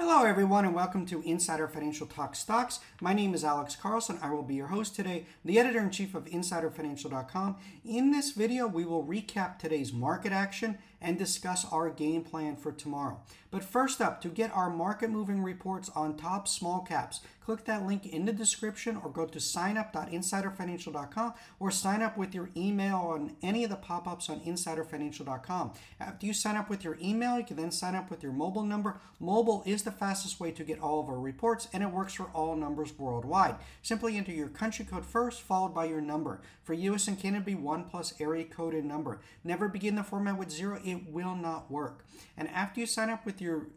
Hello, everyone, and welcome to Insider Financial Talk Stocks. My name is Alex Carlson. I will be your host today, the editor in chief of InsiderFinancial.com. In this video, we will recap today's market action and discuss our game plan for tomorrow. But first up, to get our market moving reports on top small caps, click that link in the description or go to signup.insiderfinancial.com or sign up with your email on any of the pop ups on insiderfinancial.com. After you sign up with your email, you can then sign up with your mobile number. Mobile is the fastest way to get all of our reports and it works for all numbers worldwide. Simply enter your country code first, followed by your number. For US and Canada, be 1 plus area code and number. Never begin the format with 0 it will not work. And after you sign up with your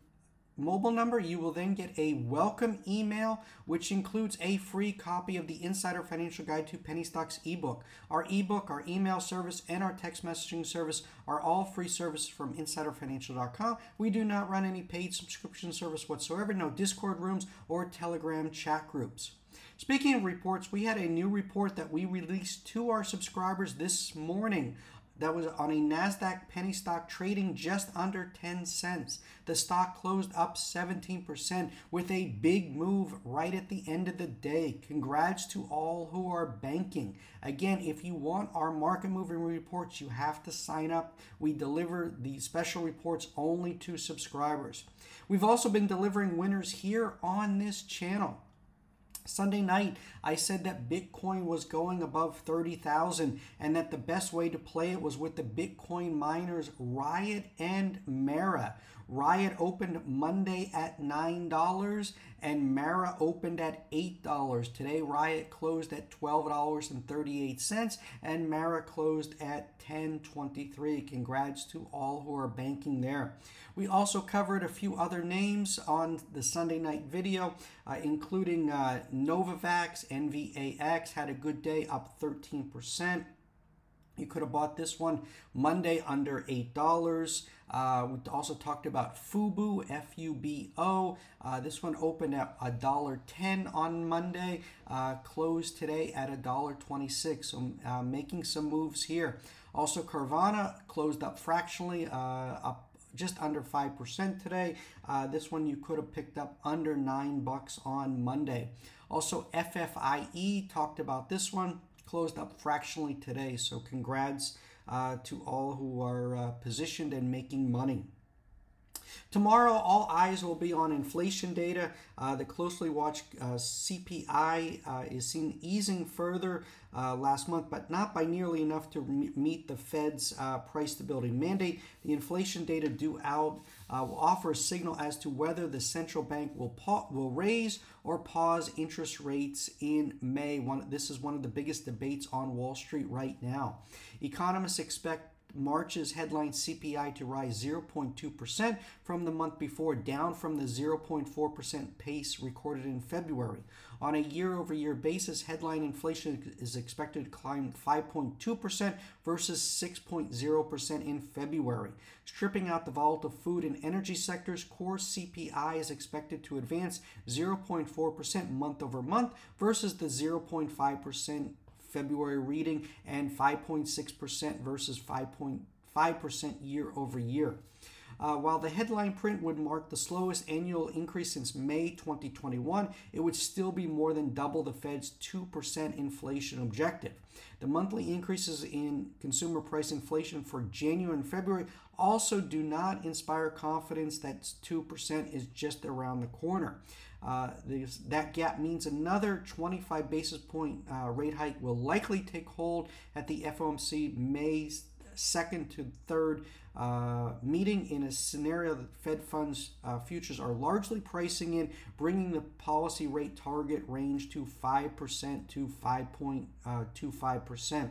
mobile number, you will then get a welcome email, which includes a free copy of the Insider Financial Guide to Penny Stocks ebook. Our ebook, our email service, and our text messaging service are all free services from InsiderFinancial.com. We do not run any paid subscription service whatsoever, no Discord rooms or Telegram chat groups. Speaking of reports, we had a new report that we released to our subscribers this morning that was on a NASDAQ penny stock trading just under 10 cents. The stock closed up 17% with a big move right at the end of the day. Congrats to all who are banking. Again, if you want our market moving reports, you have to sign up. We deliver the special reports only to subscribers. We've also been delivering winners here on this channel. Sunday night, I said that Bitcoin was going above 30,000 and that the best way to play it was with the Bitcoin miners Riot and Mara. Riot opened Monday at $9 and Mara opened at $8. Today, Riot closed at $12.38 and Mara closed at 10.23. Congrats to all who are banking there. We also covered a few other names on the Sunday night video, uh, including uh, Novavax, NVAX had a good day, up 13%. You could have bought this one Monday under $8. Uh, we also talked about Fubo, F U B O. Uh, this one opened at $1.10 on Monday, uh, closed today at $1.26. So uh, making some moves here. Also, Carvana closed up fractionally, uh, up just under 5% today. Uh, this one you could have picked up under 9 bucks on Monday. Also, FFIE talked about this one closed up fractionally today. So congrats to all who are uh, positioned and making money. Tomorrow, all eyes will be on inflation data. Uh, the closely watched uh, CPI uh, is seen easing further uh, last month, but not by nearly enough to meet the Fed's uh, price stability mandate. The inflation data due out uh, will offer a signal as to whether the central bank will pa- will raise or pause interest rates in May. One, this is one of the biggest debates on Wall Street right now. Economists expect March's headline CPI to rise 0.2% from the month before, down from the 0.4% pace recorded in February. On a year over year basis, headline inflation is expected to climb 5.2% versus 6.0% in February. Stripping out the volatile food and energy sectors, core CPI is expected to advance 0.4% month over month versus the 0.5% February reading and 5.6% versus 5.5% year over year. Uh, while the headline print would mark the slowest annual increase since May 2021, it would still be more than double the Fed's 2% inflation objective. The monthly increases in consumer price inflation for January and February also do not inspire confidence that 2% is just around the corner. Uh, this, that gap means another 25 basis point uh, rate hike will likely take hold at the FOMC May 2nd to 3rd uh, meeting in a scenario that Fed funds uh, futures are largely pricing in, bringing the policy rate target range to 5% to 5.25%.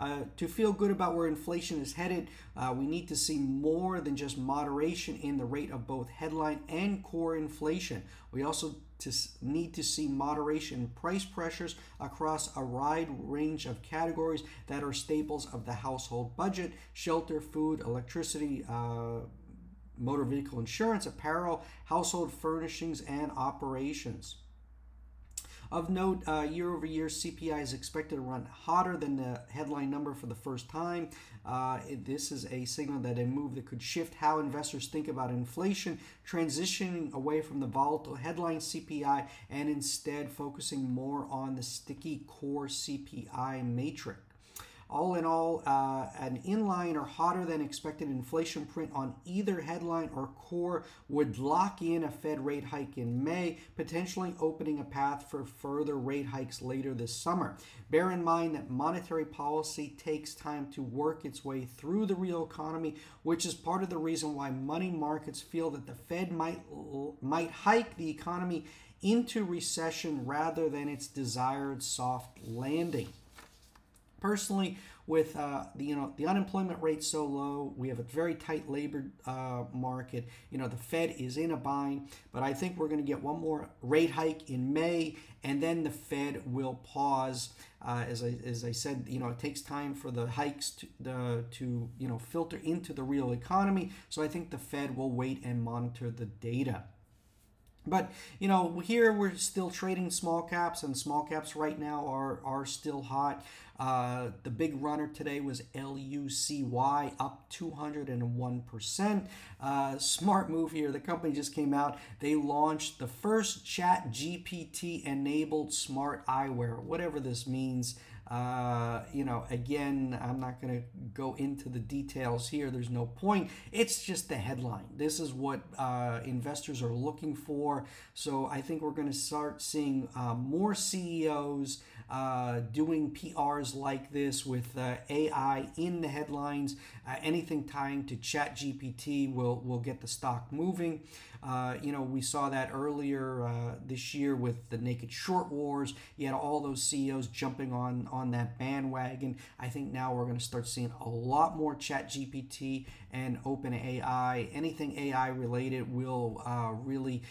Uh, to feel good about where inflation is headed, uh, we need to see more than just moderation in the rate of both headline and core inflation. We also to need to see moderation in price pressures across a wide range of categories that are staples of the household budget shelter, food, electricity, uh, motor vehicle insurance, apparel, household furnishings, and operations. Of note, uh, year over year, CPI is expected to run hotter than the headline number for the first time. Uh, this is a signal that a move that could shift how investors think about inflation, transitioning away from the volatile headline CPI and instead focusing more on the sticky core CPI matrix. All in all, uh, an inline or hotter than expected inflation print on either headline or core would lock in a Fed rate hike in May, potentially opening a path for further rate hikes later this summer. Bear in mind that monetary policy takes time to work its way through the real economy, which is part of the reason why money markets feel that the Fed might might hike the economy into recession rather than its desired soft landing. Personally, with uh, the you know the unemployment rate so low, we have a very tight labor uh, market. You know the Fed is in a bind, but I think we're going to get one more rate hike in May, and then the Fed will pause. Uh, as I as I said, you know it takes time for the hikes to the to you know filter into the real economy. So I think the Fed will wait and monitor the data. But you know, here we're still trading small caps, and small caps right now are are still hot. Uh, the big runner today was LUCY up 201%. Uh, smart move here. The company just came out. They launched the first Chat GPT enabled smart eyewear, whatever this means. Uh, you know, again, I'm not going to go into the details here. There's no point. It's just the headline. This is what uh, investors are looking for. So I think we're going to start seeing uh, more CEOs uh, doing PRs like this with uh, AI in the headlines. Uh, anything tying to Chat GPT will, will get the stock moving. Uh, you know, we saw that earlier uh, this year with the Naked Short Wars. You had all those CEOs jumping on on that bandwagon. I think now we're going to start seeing a lot more Chat GPT and Open AI. Anything AI related will really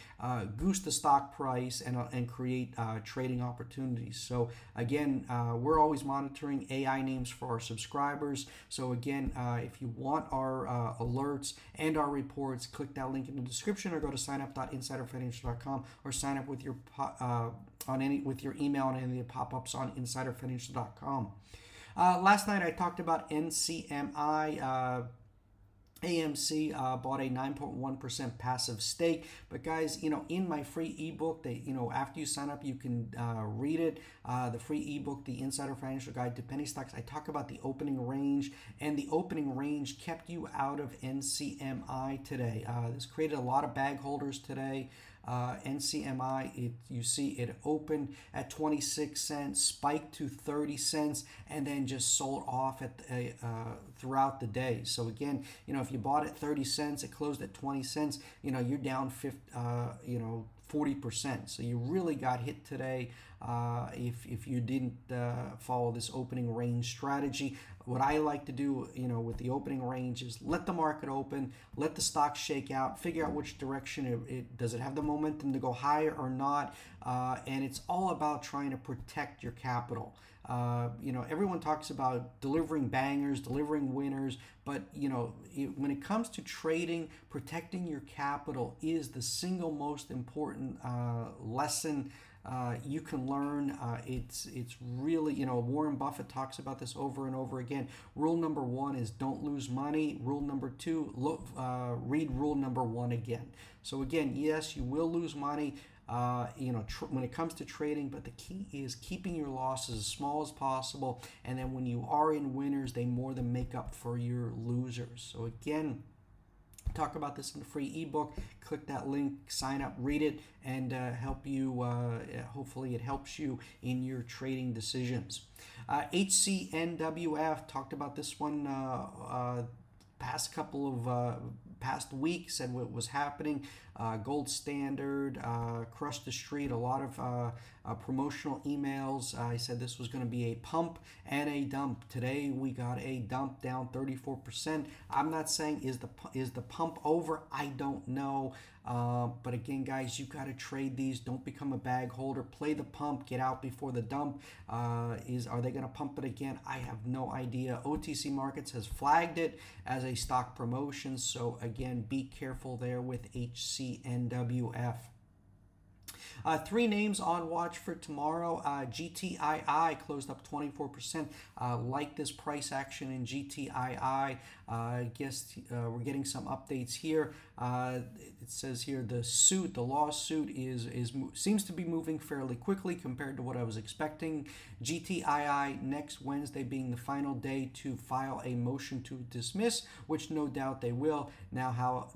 goose the stock price and, uh, and create uh, trading opportunities. So again, we're always monitoring AI names for our subscribers. So again, if you want our alerts and our reports, click that link in the description or go to signup.insiderfinancial.com or sign up with your uh, on any with your email on any of the pop-ups on insiderfinancial.com. Uh, last night I talked about NCMI. AMC uh, bought a 9.1% passive stake. But guys, you know, in my free ebook, that you know, after you sign up, you can uh, read it. Uh, the free ebook, The Insider Financial Guide to Penny Stocks. I talk about the opening range, and the opening range kept you out of NCMI today. Uh, this created a lot of bag holders today uh, NCMI, it, you see it opened at 26 cents, spiked to 30 cents, and then just sold off at uh, throughout the day. So again, you know, if you bought at 30 cents, it closed at 20 cents. You know, you're down 50, uh, you know, 40%. So you really got hit today uh, if, if you didn't uh, follow this opening range strategy. What I like to do, you know, with the opening range is let the market open, let the stock shake out, figure out which direction it, it does it have the momentum to go higher or not, uh, and it's all about trying to protect your capital. Uh, you know, everyone talks about delivering bangers, delivering winners, but you know, it, when it comes to trading, protecting your capital is the single most important uh, lesson. Uh, you can learn. Uh, it's it's really you know Warren Buffett talks about this over and over again. Rule number one is don't lose money. Rule number two, look, uh, read rule number one again. So again, yes, you will lose money uh, you know, tr- when it comes to trading. But the key is keeping your losses as small as possible. And then when you are in winners, they more than make up for your losers. So again, talk about this in the free ebook. Click that link, sign up, read it, and uh, help you. Uh, hopefully, it helps you in your trading decisions. Uh, HCNWF talked about this one uh, uh, past couple of uh, past week said what was happening. Uh, Gold Standard, uh, Crush the Street, a lot of uh, uh promotional emails. I said this was going to be a pump and a dump. Today we got a dump down 34%. I'm not saying is the is the pump over. I don't know. Uh, but again, guys, you got to trade these. Don't become a bag holder. Play the pump. Get out before the dump. Uh, is are they going to pump it again? I have no idea. OTC Markets has flagged it as a stock promotion. So again, be careful there with HCNWF. Uh, three names on watch for tomorrow. Uh, GTII closed up 24%. Uh, like this price action in GTII. Uh, I guess uh, we're getting some updates here. Uh, it says here the suit, the lawsuit is is seems to be moving fairly quickly compared to what I was expecting. GTII next Wednesday being the final day to file a motion to dismiss, which no doubt they will. Now, how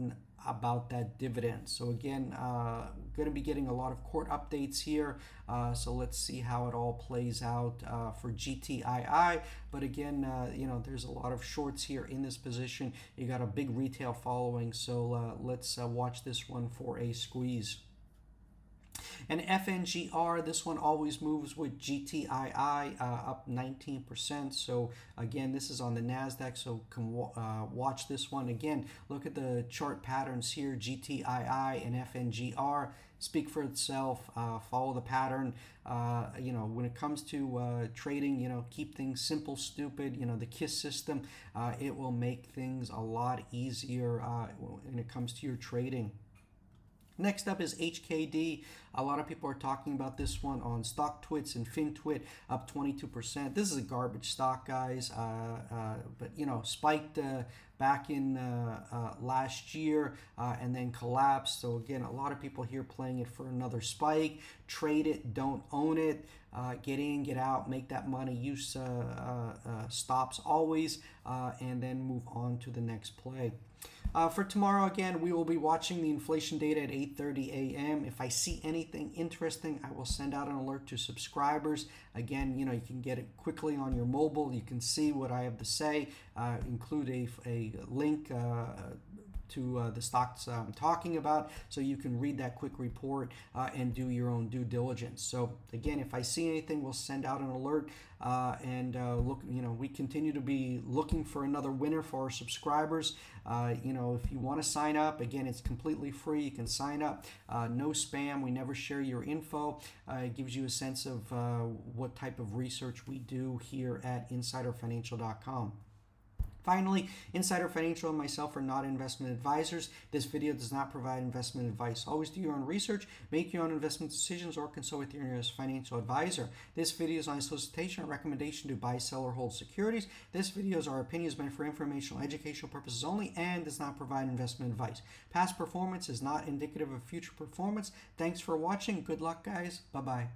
about that dividend. So again, uh, going to be getting a lot of court updates here. Uh, so let's see how it all plays out uh, for GTII. But again, uh, you know, there's a lot of shorts here in this position. You got a big retail following. So uh, let's uh, watch this one for a squeeze. And FNGR, this one always moves with GTII uh, up 19%. So again, this is on the NASDAQ, so can uh, watch this one. Again, look at the chart patterns here, GTII and FNGR speak for itself. Uh, follow the pattern. Uh, you know, when it comes to uh, trading, you know, keep things simple, stupid. You know, the KISS system, uh, it will make things a lot easier uh, when it comes to your trading. Next up is HKD. A lot of people are talking about this one on StockTwits and FinTwit, up 22%. This is a garbage stock, guys. Uh, uh, but you know, spiked uh, back in uh, uh, last year uh, and then collapsed. So again, a lot of people here playing it for another spike. Trade it, don't own it. get in, get out, make that money. Use stops always, and then move on to the next play. Uh, for tomorrow, again, we will be watching the inflation data at 8:30 a.m. If I see anything interesting, I will send out an alert to subscribers. Again, you know, you can get it quickly on your mobile. You can see what I have to say. Uh, include a, a link uh, to uh, the stocks I'm talking about so you can read that quick report uh, and do your own due diligence. So again, if I see anything, we'll send out an alert uh, and uh, look, you know, we continue to be looking for another winner for our subscribers. Uh, you know, if you want to sign up, again, it's completely free. You can sign up. Uh, no spam. We never share your info. it gives you a sense of what type of research we do here at insiderfinancial.com. Finally, Insider Financial and myself are not investment advisors. This video does not provide investment advice. Always do your own research, make your own investment decisions, or consult with your nearest financial advisor. This video is on solicitation or recommendation to buy, sell, or hold securities. This video is our opinions meant for informational, educational purposes only and does not provide investment advice. Past performance is not indicative of future performance. Thanks for watching. Good luck, guys. Bye bye.